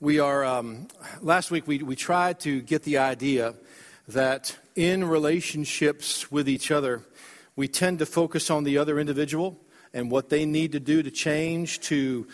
We are, um, last week we, we tried to get the idea that in relationships with each other, we tend to focus on the other individual and what they need to do to change to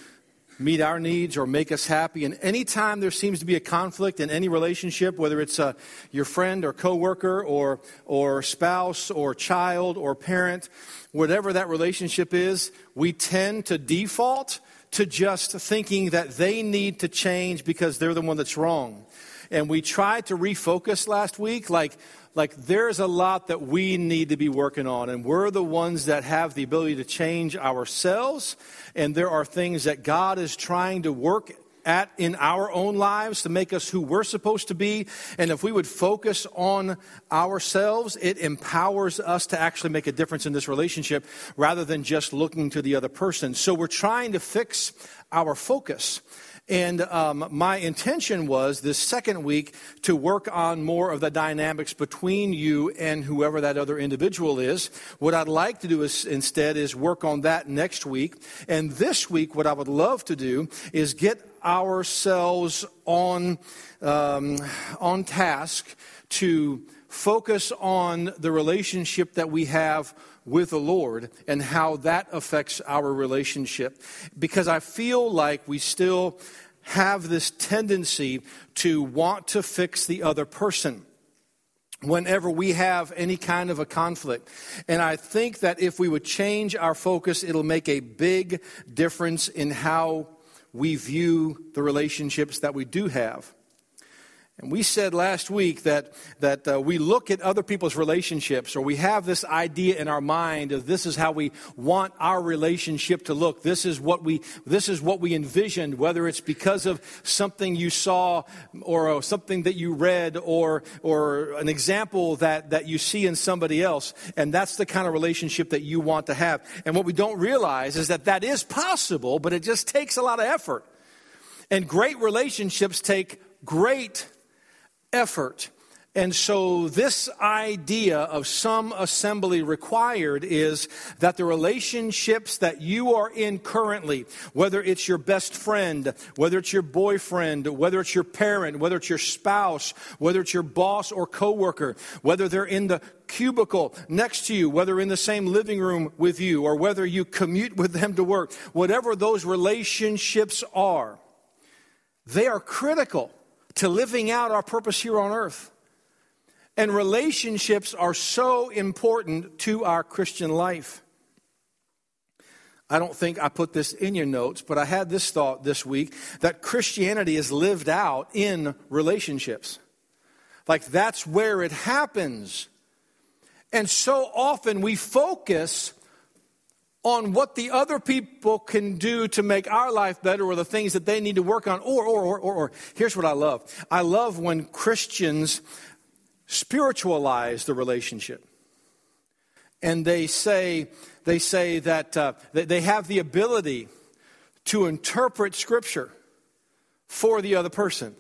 meet our needs or make us happy. And anytime there seems to be a conflict in any relationship, whether it's uh, your friend or coworker or, or spouse or child or parent, whatever that relationship is, we tend to default to just thinking that they need to change because they're the one that's wrong. And we tried to refocus last week, like, like there's a lot that we need to be working on, and we're the ones that have the ability to change ourselves. And there are things that God is trying to work at in our own lives to make us who we're supposed to be. And if we would focus on ourselves, it empowers us to actually make a difference in this relationship rather than just looking to the other person. So we're trying to fix our focus. And um, my intention was this second week to work on more of the dynamics between you and whoever that other individual is. What I'd like to do is instead is work on that next week. And this week, what I would love to do is get ourselves on, um, on task to focus on the relationship that we have with the Lord and how that affects our relationship. Because I feel like we still have this tendency to want to fix the other person whenever we have any kind of a conflict. And I think that if we would change our focus, it'll make a big difference in how we view the relationships that we do have. And we said last week that, that uh, we look at other people's relationships, or we have this idea in our mind of this is how we want our relationship to look. This is what we, this is what we envisioned, whether it's because of something you saw, or uh, something that you read, or, or an example that, that you see in somebody else. And that's the kind of relationship that you want to have. And what we don't realize is that that is possible, but it just takes a lot of effort. And great relationships take great effort. And so, this idea of some assembly required is that the relationships that you are in currently, whether it's your best friend, whether it's your boyfriend, whether it's your parent, whether it's your spouse, whether it's your boss or coworker, whether they're in the cubicle next to you, whether in the same living room with you, or whether you commute with them to work, whatever those relationships are, they are critical to living out our purpose here on earth. And relationships are so important to our Christian life. I don't think I put this in your notes, but I had this thought this week that Christianity is lived out in relationships. Like that's where it happens. And so often we focus on what the other people can do to make our life better or the things that they need to work on. Or, or, or, or, or. here's what I love I love when Christians spiritualize the relationship. And they say, they say that uh, they have the ability to interpret Scripture for the other person.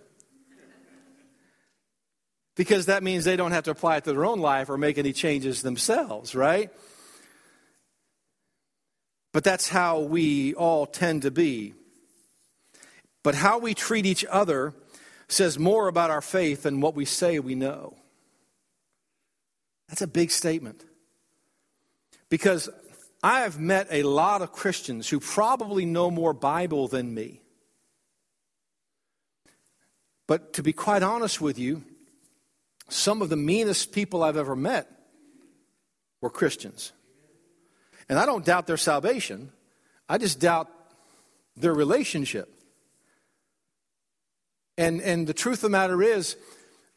Because that means they don't have to apply it to their own life or make any changes themselves, right? But that's how we all tend to be. But how we treat each other says more about our faith than what we say we know. That's a big statement. Because I have met a lot of Christians who probably know more Bible than me. But to be quite honest with you, some of the meanest people I've ever met were Christians. And I don't doubt their salvation, I just doubt their relationship. And, and the truth of the matter is,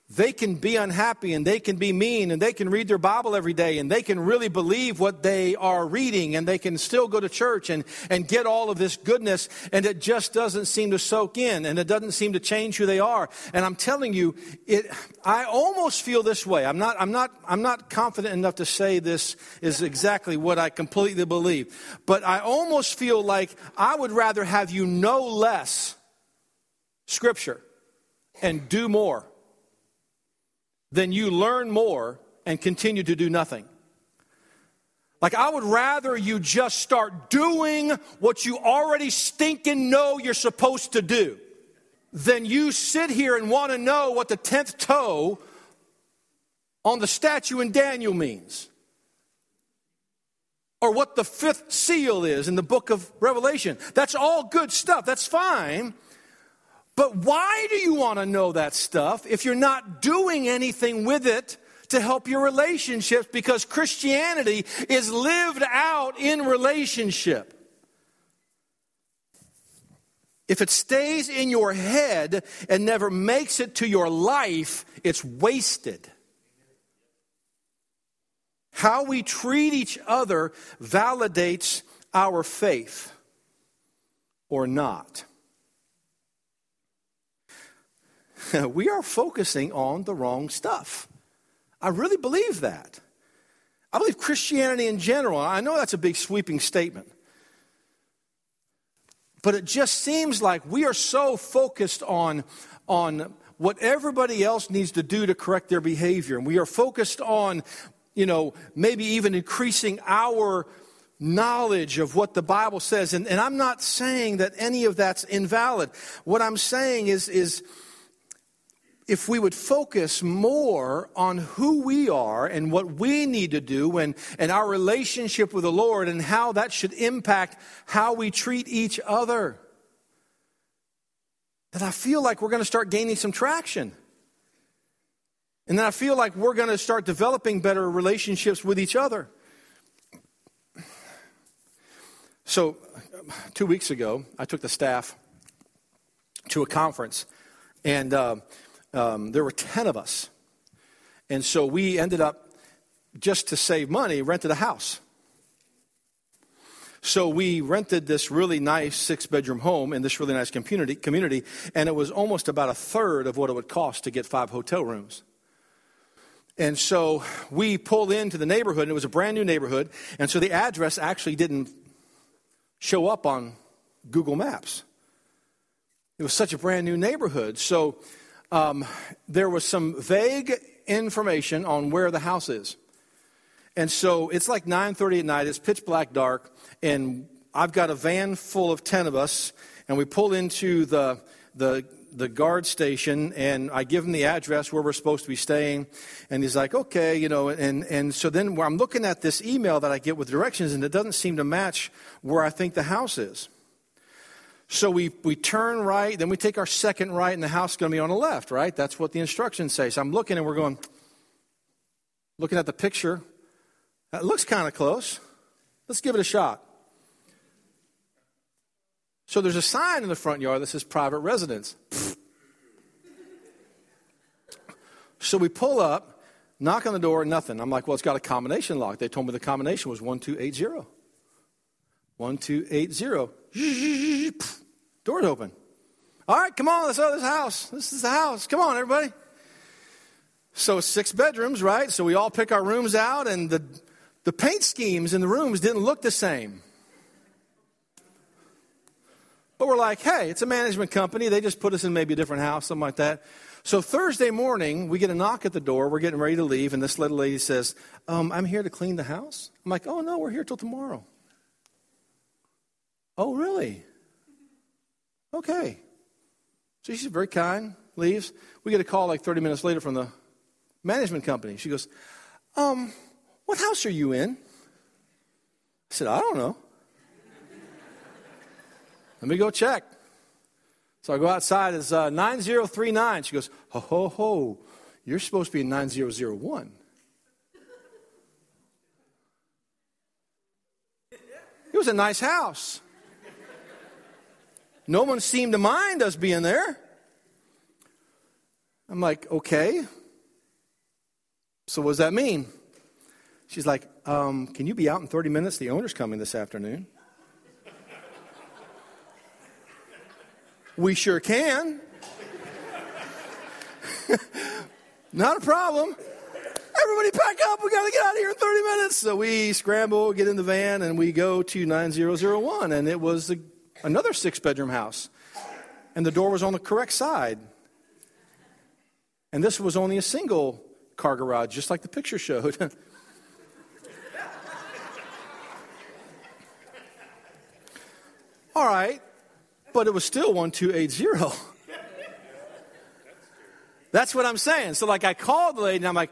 they can be unhappy and they can be mean and they can read their Bible every day and they can really believe what they are reading and they can still go to church and, and get all of this goodness and it just doesn't seem to soak in and it doesn't seem to change who they are. And I'm telling you, it, I almost feel this way. I'm not, I'm not, I'm not confident enough to say this is exactly what I completely believe, but I almost feel like I would rather have you know less scripture and do more then you learn more and continue to do nothing. Like, I would rather you just start doing what you already stinking know you're supposed to do. than you sit here and want to know what the 10th toe on the statue in Daniel means. Or what the fifth seal is in the book of Revelation. That's all good stuff. That's fine. But why do you want to know that stuff if you're not doing anything with it to help your relationships? Because Christianity is lived out in relationship. If it stays in your head and never makes it to your life, it's wasted. How we treat each other validates our faith or not. we are focusing on the wrong stuff. I really believe that. I believe Christianity in general, I know that's a big sweeping statement, but it just seems like we are so focused on, on what everybody else needs to do to correct their behavior. And we are focused on you know, maybe even increasing our knowledge of what the Bible says. And, and I'm not saying that any of that's invalid. What I'm saying is, is if we would focus more on who we are and what we need to do and, and our relationship with the Lord and how that should impact how we treat each other, then I feel like we're going to start gaining some traction. And then I feel like we're going to start developing better relationships with each other. So, two weeks ago, I took the staff to a conference, and uh, um, there were 10 of us. And so we ended up, just to save money, rented a house. So we rented this really nice six bedroom home in this really nice community, community, and it was almost about a third of what it would cost to get five hotel rooms. And so we pulled into the neighborhood, and it was a brand new neighborhood. And so the address actually didn't show up on Google Maps. It was such a brand new neighborhood. So um, there was some vague information on where the house is. And so it's like 9:30 at night. It's pitch black dark, and I've got a van full of 10 of us, and we pull into the the the guard station and I give him the address where we're supposed to be staying. And he's like, okay, you know, and, and so then I'm looking at this email that I get with directions and it doesn't seem to match where I think the house is. So we, we turn right, then we take our second right, and the house is going to be on the left, right? That's what the instructions say. So I'm looking and we're going, looking at the picture. That looks kind of close. Let's give it a shot. So there's a sign in the front yard that says private residence. so we pull up, knock on the door, nothing. I'm like, well, it's got a combination lock. They told me the combination was 1280. 1280. Door's open. All right, come on, let's go to this house. This is the house. Come on, everybody. So six bedrooms, right? So we all pick our rooms out, and the, the paint schemes in the rooms didn't look the same. But we're like, hey, it's a management company. They just put us in maybe a different house, something like that. So Thursday morning, we get a knock at the door. We're getting ready to leave, and this little lady says, um, I'm here to clean the house. I'm like, oh, no, we're here till tomorrow. Oh, really? Okay. So she's very kind, leaves. We get a call like 30 minutes later from the management company. She goes, um, what house are you in? I said, I don't know. Let me go check. So I go outside. It's uh, 9039. She goes, ho, ho, ho. You're supposed to be in 9001. It was a nice house. No one seemed to mind us being there. I'm like, okay. So what does that mean? She's like, um, can you be out in 30 minutes? The owner's coming this afternoon. We sure can. Not a problem. Everybody pack up. We got to get out of here in 30 minutes. So we scramble, get in the van, and we go to 9001. And it was a, another six bedroom house. And the door was on the correct side. And this was only a single car garage, just like the picture showed. All right but it was still 1280. That's what I'm saying. So, like, I called the lady and I'm like,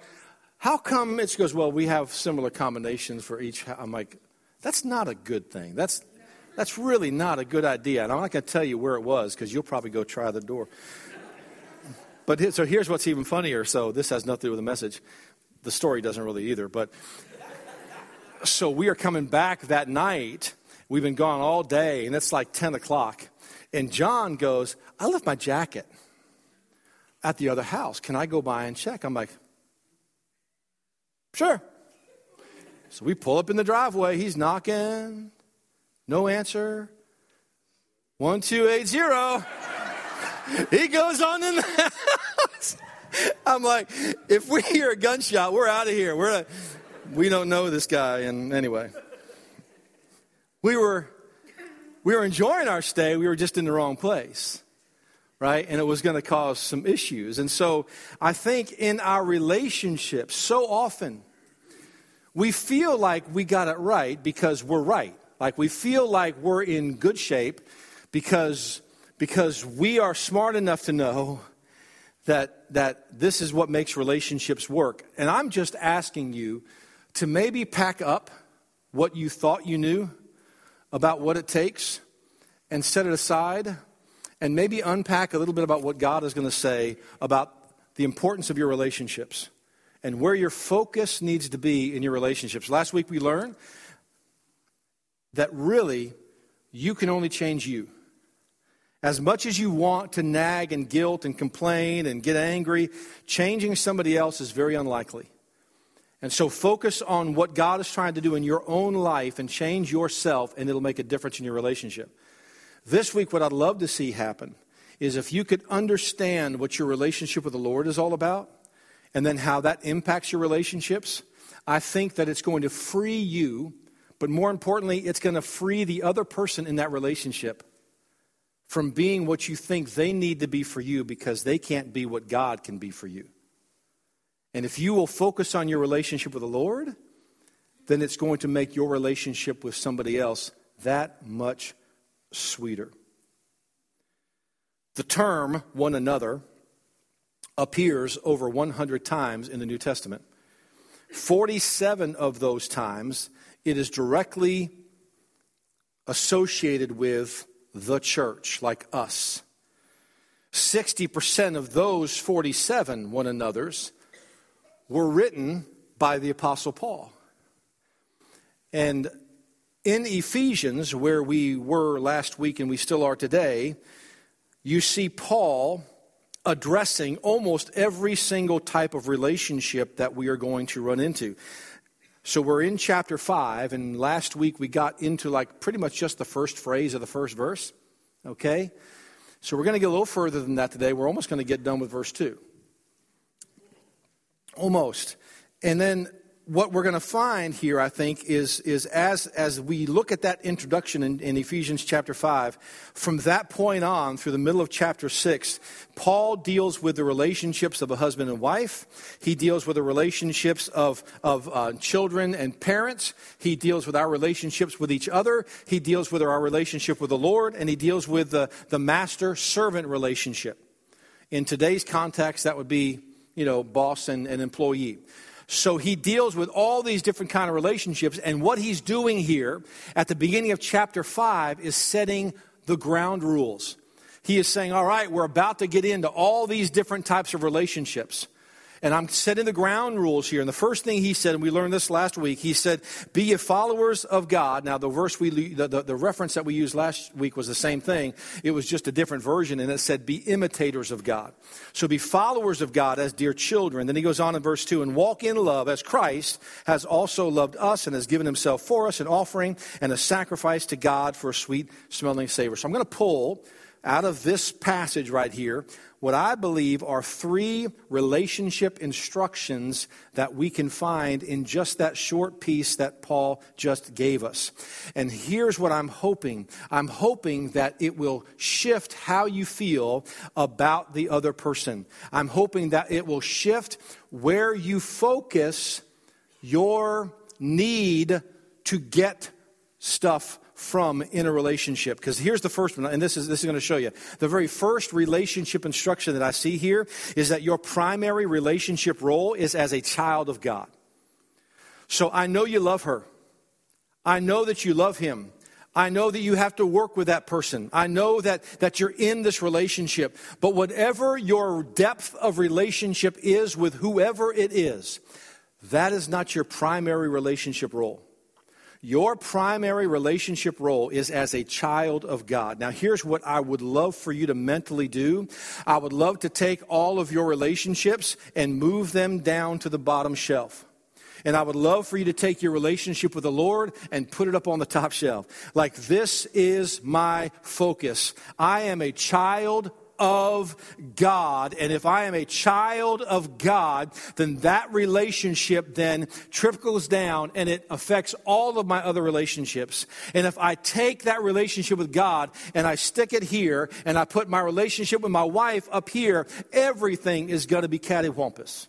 how come it goes, well, we have similar combinations for each. I'm like, that's not a good thing. That's, that's really not a good idea. And I'm not going to tell you where it was because you'll probably go try the door. But so here's what's even funnier. So this has nothing to do with the message. The story doesn't really either. But so we are coming back that night. We've been gone all day, and it's like 10 o'clock. And John goes, I left my jacket at the other house. Can I go by and check? I'm like, sure. So we pull up in the driveway. He's knocking. No answer. 1280. he goes on in the house. I'm like, if we hear a gunshot, we're out of here. We're a, we don't know this guy. And anyway, we were we were enjoying our stay. We were just in the wrong place, right? And it was going to cause some issues. And so I think in our relationships, so often we feel like we got it right because we're right. Like we feel like we're in good shape because, because we are smart enough to know that, that this is what makes relationships work. And I'm just asking you to maybe pack up what you thought you knew about what it takes and set it aside and maybe unpack a little bit about what God is going to say about the importance of your relationships and where your focus needs to be in your relationships. Last week we learned that really you can only change you. As much as you want to nag and guilt and complain and get angry, changing somebody else is very unlikely. And so focus on what God is trying to do in your own life and change yourself, and it'll make a difference in your relationship. This week, what I'd love to see happen is if you could understand what your relationship with the Lord is all about, and then how that impacts your relationships, I think that it's going to free you, but more importantly, it's going to free the other person in that relationship from being what you think they need to be for you because they can't be what God can be for you. And if you will focus on your relationship with the Lord, then it's going to make your relationship with somebody else that much sweeter. The term one another appears over 100 times in the New Testament. 47 of those times, it is directly associated with the church, like us. 60% of those 47 one another's were written by the Apostle Paul. And in Ephesians, where we were last week and we still are today, you see Paul addressing almost every single type of relationship that we are going to run into. So we're in chapter 5, and last week we got into like pretty much just the first phrase of the first verse. Okay? So we're going to get a little further than that today. We're almost going to get done with verse 2. Almost. And then what we're going to find here, I think, is, is as, as we look at that introduction in, in, Ephesians chapter 5, from that point on through the middle of chapter 6, Paul deals with the relationships of a husband and wife. He deals with the relationships of, of uh, children and parents. He deals with our relationships with each other. He deals with our relationship with the Lord. And he deals with the, the master servant relationship. In today's context, that would be, you know, boss and, and employee. So he deals with all these different kind of relationships and what he's doing here at the beginning of chapter 5 is setting the ground rules. He is saying, "All right, we're about to get into all these different types of relationships." And I'm setting the ground rules here. And the first thing he said, and we learned this last week, he said, Be ye followers of God. Now, the verse we, the, the, the, reference that we used last week was the same thing. It was just a different version, and it said, Be imitators of God. So be followers of God as dear children. Then he goes on in verse 2 and walk in love as Christ has also loved us and has given himself for us, an offering and a sacrifice to God for a sweet smelling savor. So I'm going to pull out of this passage right here what I believe are three relationship instructions that we can find in just that short piece that Paul just gave us. And here's what I'm hoping I'm hoping that it will shift how you feel about the other person. I'm hoping that it will shift where you focus your need to get stuff from in a relationship. Because here's the first one, and this is, this is going to show you. The very first relationship instruction that I see here is that your primary relationship role is as a child of God. So I know you love her. I know that you love him. I know that you have to work with that person. I know that, that you're in this relationship. But whatever your depth of relationship is with whoever it is, that is not your primary relationship role. Your primary relationship role is as a child of God. Now, here's what I would love for you to mentally do I would love to take all of your relationships and move them down to the bottom shelf. And I would love for you to take your relationship with the Lord and put it up on the top shelf. Like, this is my focus. I am a child of God. And if I am a child of God, then that relationship then trickles down and it affects all of my other relationships. And if I take that relationship with God and I stick it here and I put my relationship with my wife up here, everything is going to be cattywampus.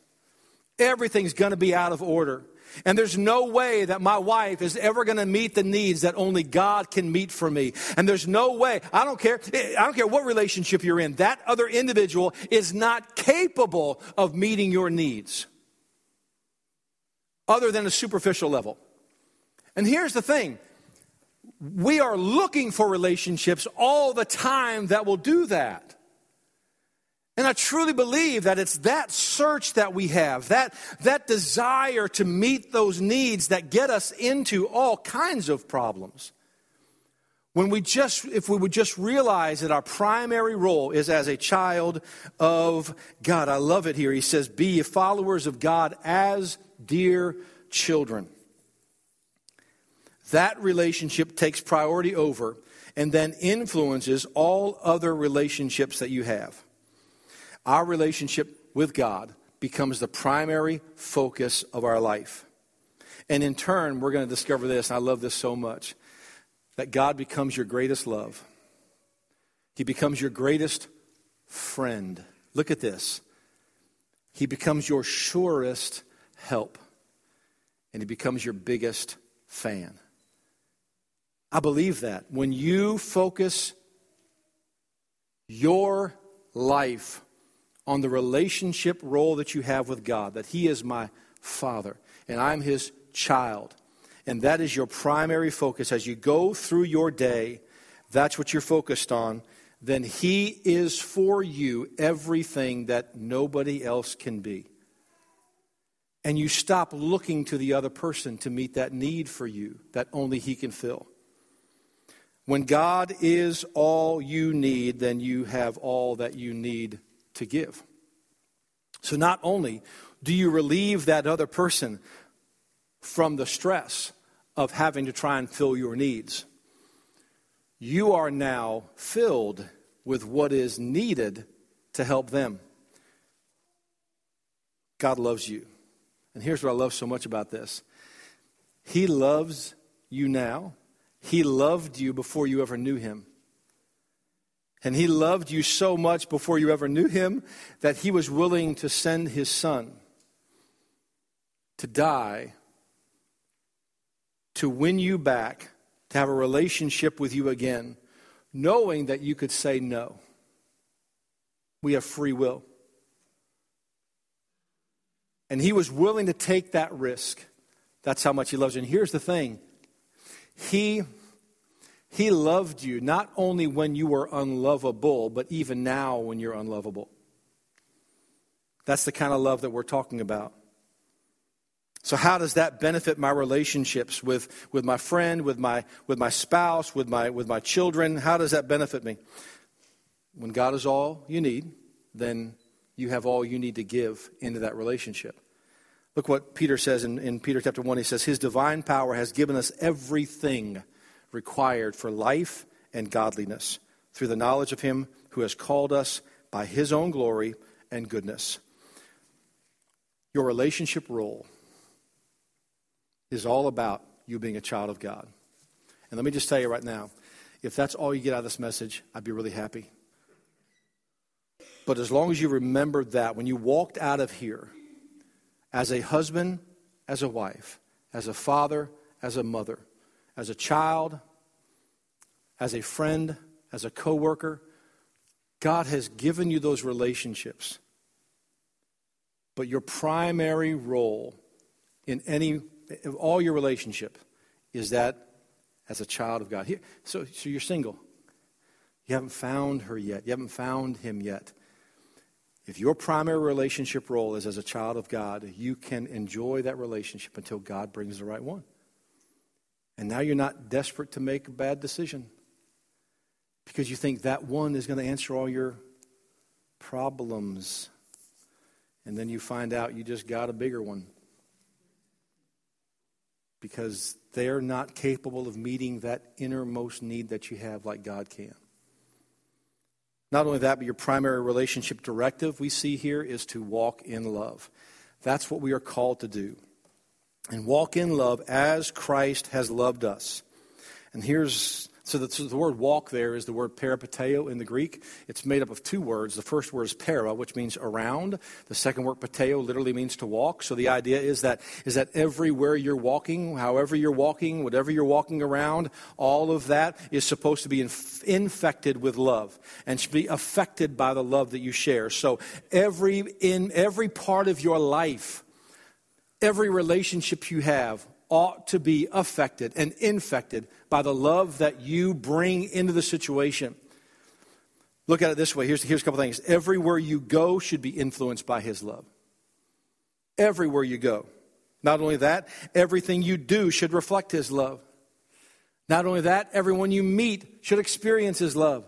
Everything's going to be out of order. And there's no way that my wife is ever going to meet the needs that only God can meet for me. And there's no way, I don't care, I don't care what relationship you're in, that other individual is not capable of meeting your needs other than a superficial level. And here's the thing we are looking for relationships all the time that will do that. And I truly believe that it's that search that we have, that, that desire to meet those needs that get us into all kinds of problems. When we just, if we would just realize that our primary role is as a child of God. I love it here. He says, Be followers of God as dear children. That relationship takes priority over and then influences all other relationships that you have our relationship with God becomes the primary focus of our life. And in turn, we're going to discover this, and I love this so much that God becomes your greatest love. He becomes your greatest friend. Look at this. He becomes your surest help, and he becomes your biggest fan. I believe that. When you focus your life on the relationship role that you have with God, that He is my Father and I'm His child. And that is your primary focus as you go through your day. That's what you're focused on. Then He is for you everything that nobody else can be. And you stop looking to the other person to meet that need for you that only He can fill. When God is all you need, then you have all that you need to give. So not only do you relieve that other person from the stress of having to try and fill your needs, you are now filled with what is needed to help them. God loves you. And here's what I love so much about this He loves you now. He loved you before you ever knew Him. And he loved you so much before you ever knew him that he was willing to send his son to die to win you back, to have a relationship with you again, knowing that you could say no. We have free will. And he was willing to take that risk. That's how much he loves you. And here's the thing He he loved you not only when you were unlovable, but even now when you're unlovable. That's the kind of love that we're talking about. So, how does that benefit my relationships with, with my friend, with my, with my spouse, with my, with my children? How does that benefit me? When God is all you need, then you have all you need to give into that relationship. Look what Peter says in, in Peter chapter 1. He says, His divine power has given us everything required for life and godliness through the knowledge of Him who has called us by His own glory and goodness. Your relationship role is all about you being a child of God. And let me just tell you right now if that's all you get out of this message, I'd be really happy. But as long as you remember that, when you walked out of here, as a husband, as a wife, as a father, as a mother, as a child, as a friend, as a coworker. God has given you those relationships. But your primary role in any of all your relationship is that as a child of God. Here, so, so you're single. You haven't found her yet. You haven't found him yet. If your primary relationship role is as a child of God, you can enjoy that relationship until God brings the right one. And now you're not desperate to make a bad decision because you think that one is going to answer all your problems. And then you find out you just got a bigger one because they're not capable of meeting that innermost need that you have like God can. Not only that, but your primary relationship directive we see here is to walk in love. That's what we are called to do. And walk in love as Christ has loved us. And here's so the, so the, word walk there is the word peripateo in the Greek. It's made up of two words. The first word is para, which means around. The second word pateo literally means to walk. So the idea is that is that everywhere you're walking, however you're walking, whatever you're walking around, all of that is supposed to be inf- infected with love and should be affected by the love that you share. So every in every part of your life, every relationship you have ought to be affected and infected by the love that you bring into the situation. Look at it this way. Here's, here's a couple things. Everywhere you go should be influenced by His love. Everywhere you go. Not only that, everything you do should reflect His love. Not only that, everyone you meet should experience His love.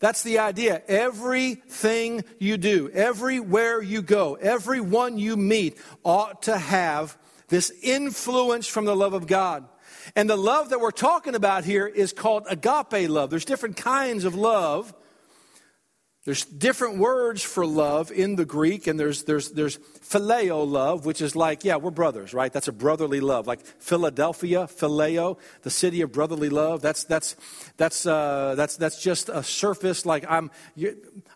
That's the idea. Everything you do, everywhere you go, everyone you meet ought to have this influence from the love of God. And the love that we're talking about here is called agape love. There's different kinds of love. There's different words for love in the Greek, and there's, there's, there's phileo love, which is like, yeah, we're brothers, right? That's a brotherly love. Like Philadelphia, phileo, the city of brotherly love. That's, that's, that's, uh, that's, that's just a surface, like I'm,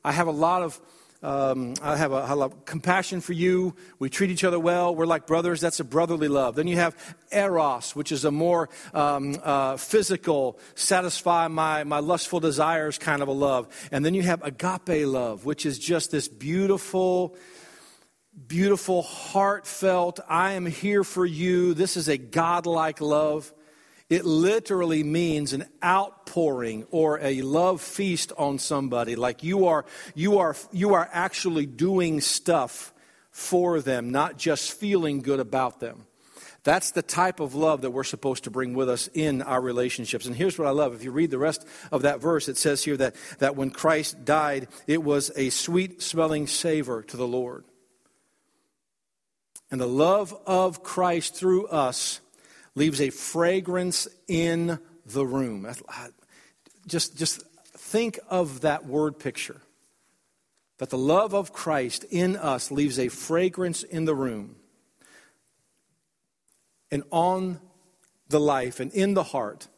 I have a lot of um, I have a, I have compassion for you. We treat each other well. We're like brothers. That's a brotherly love. Then you have eros, which is a more um, uh, physical, satisfy my, my lustful desires kind of a love. And then you have agape love, which is just this beautiful, beautiful, heartfelt, I am here for you. This is a godlike love. It literally means an outpouring or a love feast on somebody. Like you are, you are, you are actually doing stuff for them, not just feeling good about them. That's the type of love that we're supposed to bring with us in our relationships. And here's what I love. If you read the rest of that verse, it says here that, that when Christ died, it was a sweet smelling savor to the Lord. And the love of Christ through us leaves a fragrance in the room. Just, just think of that word picture. That the love of Christ in us leaves a fragrance in the room and on the life and in the heart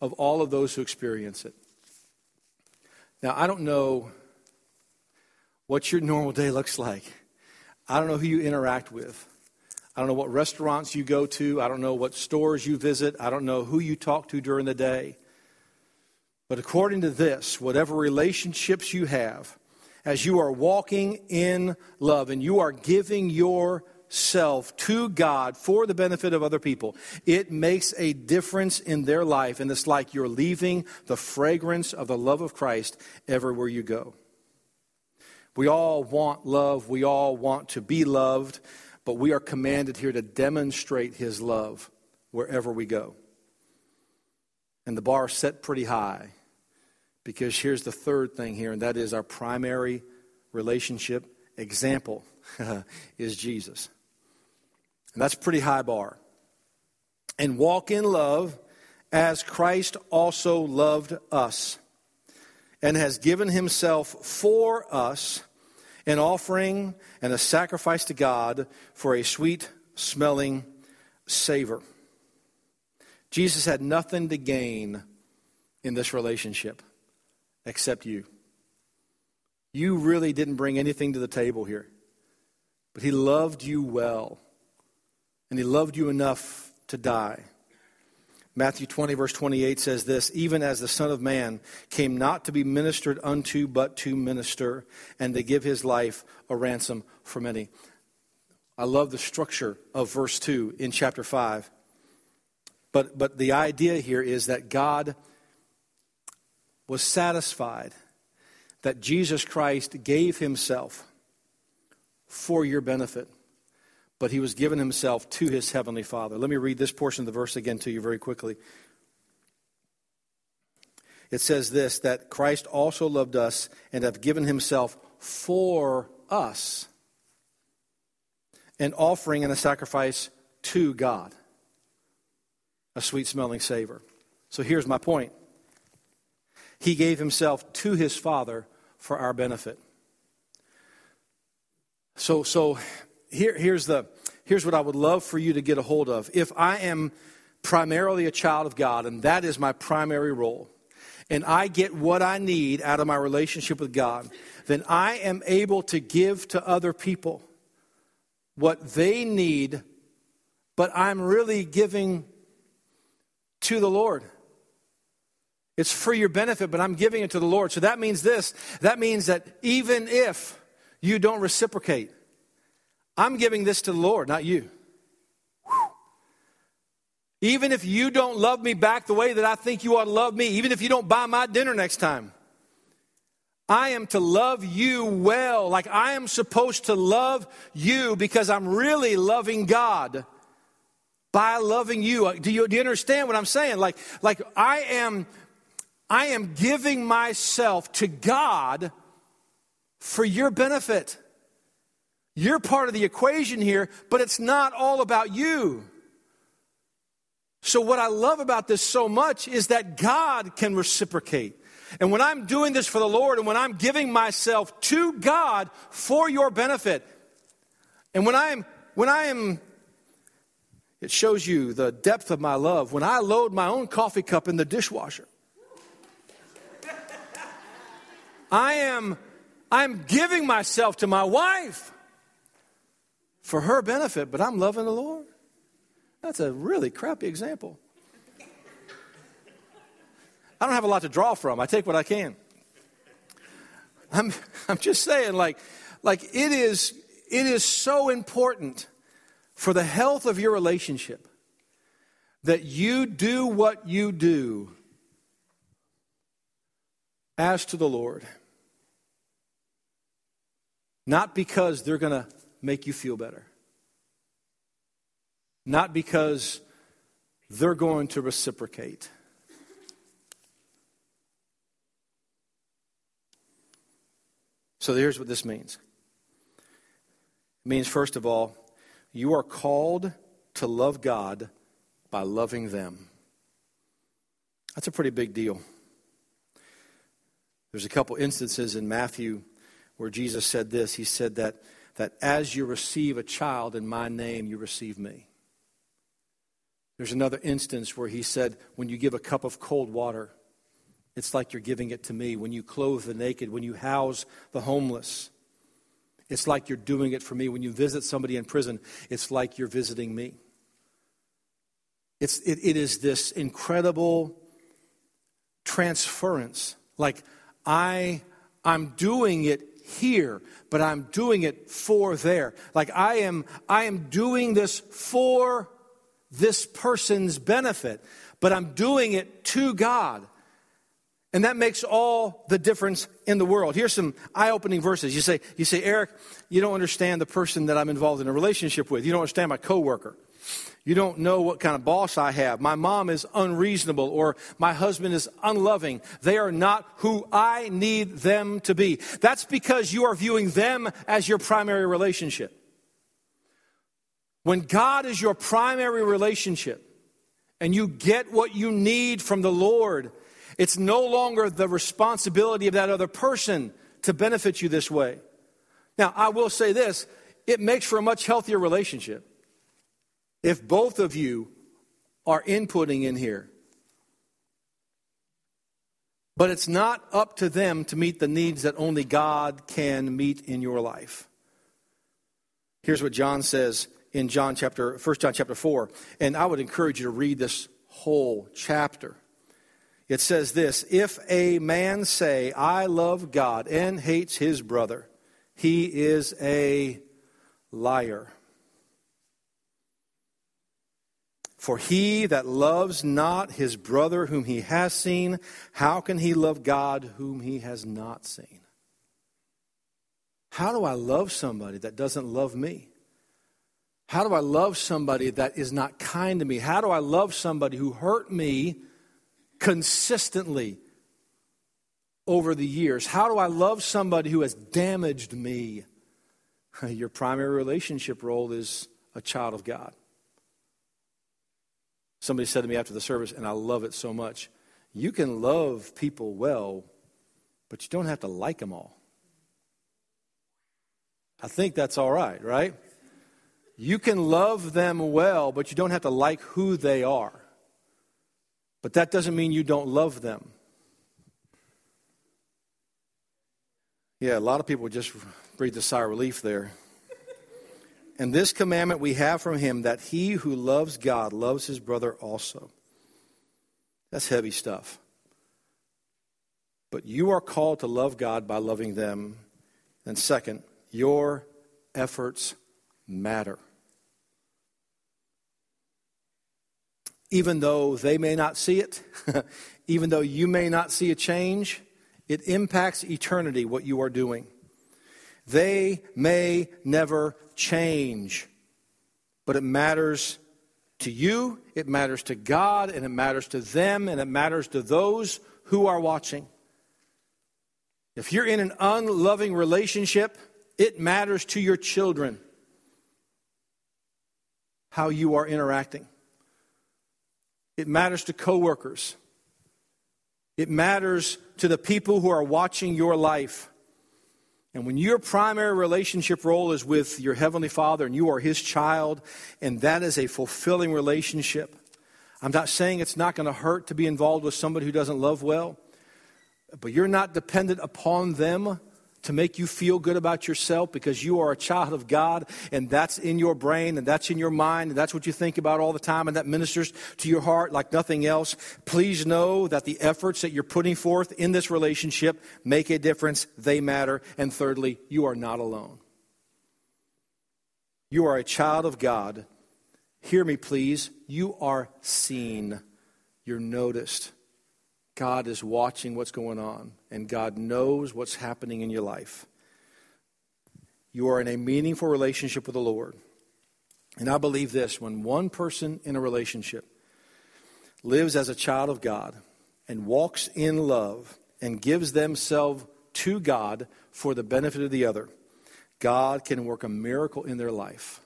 of all of those who experience it. Now, I don't know what your normal day looks like. I don't know who you interact with. I don't know what restaurants you go to. I don't know what stores you visit. I don't know who you talk to during the day. But according to this, whatever relationships you have, as you are walking in love and you are giving yourself to God for the benefit of other people, it makes a difference in their life. And it's like you're leaving the fragrance of the love of Christ everywhere you go. We all want love. We all want to be loved but we are commanded here to demonstrate his love wherever we go. And the bar set pretty high because here's the third thing here, and that is our primary relationship example is Jesus. And that's pretty high bar. And walk in love as Christ also loved us and has given himself for us an offering and a sacrifice to God for a sweet smelling savor. Jesus had nothing to gain in this relationship except you. You really didn't bring anything to the table here, but He loved you well, and He loved you enough to die. Matthew 20, verse 28 says this Even as the Son of Man came not to be ministered unto, but to minister, and to give his life a ransom for many. I love the structure of verse 2 in chapter 5. But, but the idea here is that God was satisfied that Jesus Christ gave himself for your benefit but he was given himself to his heavenly Father. Let me read this portion of the verse again to you very quickly. It says this that Christ also loved us and have given himself for us, an offering and a sacrifice to God, a sweet smelling savor. So here's my point He gave himself to his Father for our benefit. So, so here, here's, the, here's what I would love for you to get a hold of. If I am primarily a child of God, and that is my primary role, and I get what I need out of my relationship with God, then I am able to give to other people what they need, but I'm really giving to the Lord. It's for your benefit, but I'm giving it to the Lord. So that means this that means that even if you don't reciprocate, I'm giving this to the Lord, not you. Even if you don't love me back the way that I think you ought to love me, even if you don't buy my dinner next time, I am to love you well, like I am supposed to love you because I'm really loving God by loving you. Uh, do you, do you understand what I'm saying? Like, like I am, I am giving myself to God for your benefit. You're part of the equation here, but it's not all about you. So, what I love about this so much is that God can reciprocate. And when I'm doing this for the Lord and when I'm giving myself to God for your benefit, and when I am, when I am, it shows you the depth of my love. When I load my own coffee cup in the dishwasher, I am, I'm giving myself to my wife for her benefit, but I'm loving the Lord. That's a really crappy example. I don't have a lot to draw from. I take what I can. I'm, I'm just saying, like, like it is, it is so important for the health of your relationship that you do what you do as to the Lord. Not because they're going to make you feel better. Not because they're going to reciprocate. So here's what this means it means, first of all, you are called to love God by loving them. That's a pretty big deal. There's a couple instances in Matthew where Jesus said this. He said that that as you receive a child in my name, you receive me. There's another instance where he said, when you give a cup of cold water, it's like you're giving it to me. When you clothe the naked, when you house the homeless, it's like you're doing it for me. When you visit somebody in prison, it's like you're visiting me. It's, it, it is this incredible transference. Like, I, I'm doing it here, but I'm doing it for there. Like I am, I am doing this for this person's benefit, but I'm doing it to God. And that makes all the difference in the world. Here's some eye-opening verses. You say, you say, Eric, you don't understand the person that I'm involved in a relationship with. You don't understand my coworker. You don't know what kind of boss I have. My mom is unreasonable or my husband is unloving. They are not who I need them to be. That's because you are viewing them as your primary relationship. When God is your primary relationship and you get what you need from the Lord, it's no longer the responsibility of that other person to benefit you this way. Now, I will say this it makes for a much healthier relationship if both of you are inputting in here. But it's not up to them to meet the needs that only God can meet in your life. Here's what John says in John chapter 1 John chapter 4, and I would encourage you to read this whole chapter. It says this If a man say, I love God, and hates his brother, he is a liar. For he that loves not his brother whom he has seen, how can he love God whom he has not seen? How do I love somebody that doesn't love me? How do I love somebody that is not kind to me? How do I love somebody who hurt me consistently over the years? How do I love somebody who has damaged me? Your primary relationship role is a child of God. Somebody said to me after the service, and I love it so much you can love people well, but you don't have to like them all. I think that's all right, right? You can love them well, but you don't have to like who they are. But that doesn't mean you don't love them. Yeah, a lot of people just breathe a sigh of relief there. And this commandment we have from him that he who loves God loves his brother also. That's heavy stuff. But you are called to love God by loving them. And second, your efforts matter. Even though they may not see it, even though you may not see a change, it impacts eternity what you are doing. They may never change, but it matters to you, it matters to God, and it matters to them, and it matters to those who are watching. If you're in an unloving relationship, it matters to your children how you are interacting. It matters to coworkers. It matters to the people who are watching your life. And when your primary relationship role is with your Heavenly Father and you are His child, and that is a fulfilling relationship, I'm not saying it's not going to hurt to be involved with somebody who doesn't love well, but you're not dependent upon them to make you feel good about yourself because you are a child of God and that's in your brain and that's in your mind and that's what you think about all the time and that ministers to your heart like nothing else, please know that the efforts that you're putting forth in this relationship make a difference. They matter. And thirdly, you are not alone. You are a child of God. Hear me, please. You are seen. You're noticed. God is watching what's going on, and God knows what's happening in your life. You are in a meaningful relationship with the Lord. And I believe this when one person in a relationship lives as a child of God and walks in love and gives themselves to God for the benefit of the other, God can work a miracle in their life.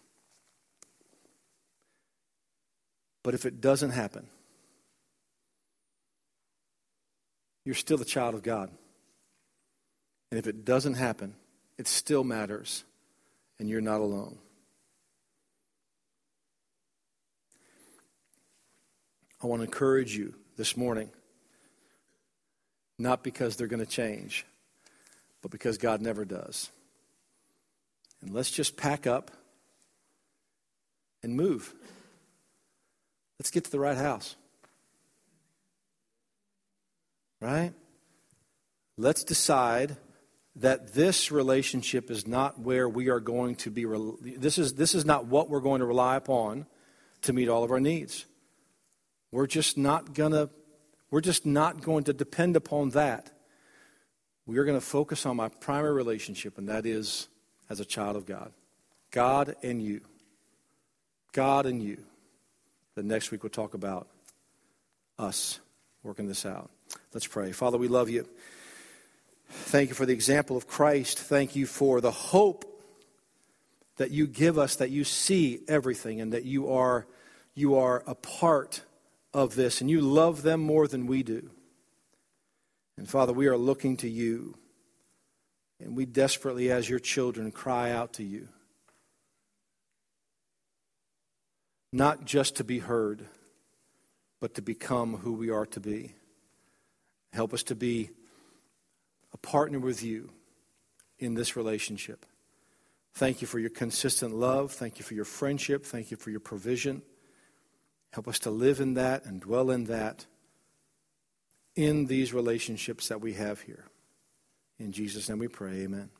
But if it doesn't happen, you're still a child of God. And if it doesn't happen, it still matters, and you're not alone. I want to encourage you this morning, not because they're going to change, but because God never does. And let's just pack up and move. Let's get to the right house. Right? Let's decide that this relationship is not where we are going to be. This is, this is not what we're going to rely upon to meet all of our needs. We're just not going to. We're just not going to depend upon that. We are going to focus on my primary relationship, and that is as a child of God. God and you. God and you. The next week we'll talk about us working this out. Let's pray. Father, we love you. Thank you for the example of Christ. Thank you for the hope that you give us, that you see everything, and that you are, you are a part of this, and you love them more than we do. And Father, we are looking to you, and we desperately, as your children, cry out to you. Not just to be heard, but to become who we are to be. Help us to be a partner with you in this relationship. Thank you for your consistent love. Thank you for your friendship. Thank you for your provision. Help us to live in that and dwell in that in these relationships that we have here. In Jesus' name we pray, amen.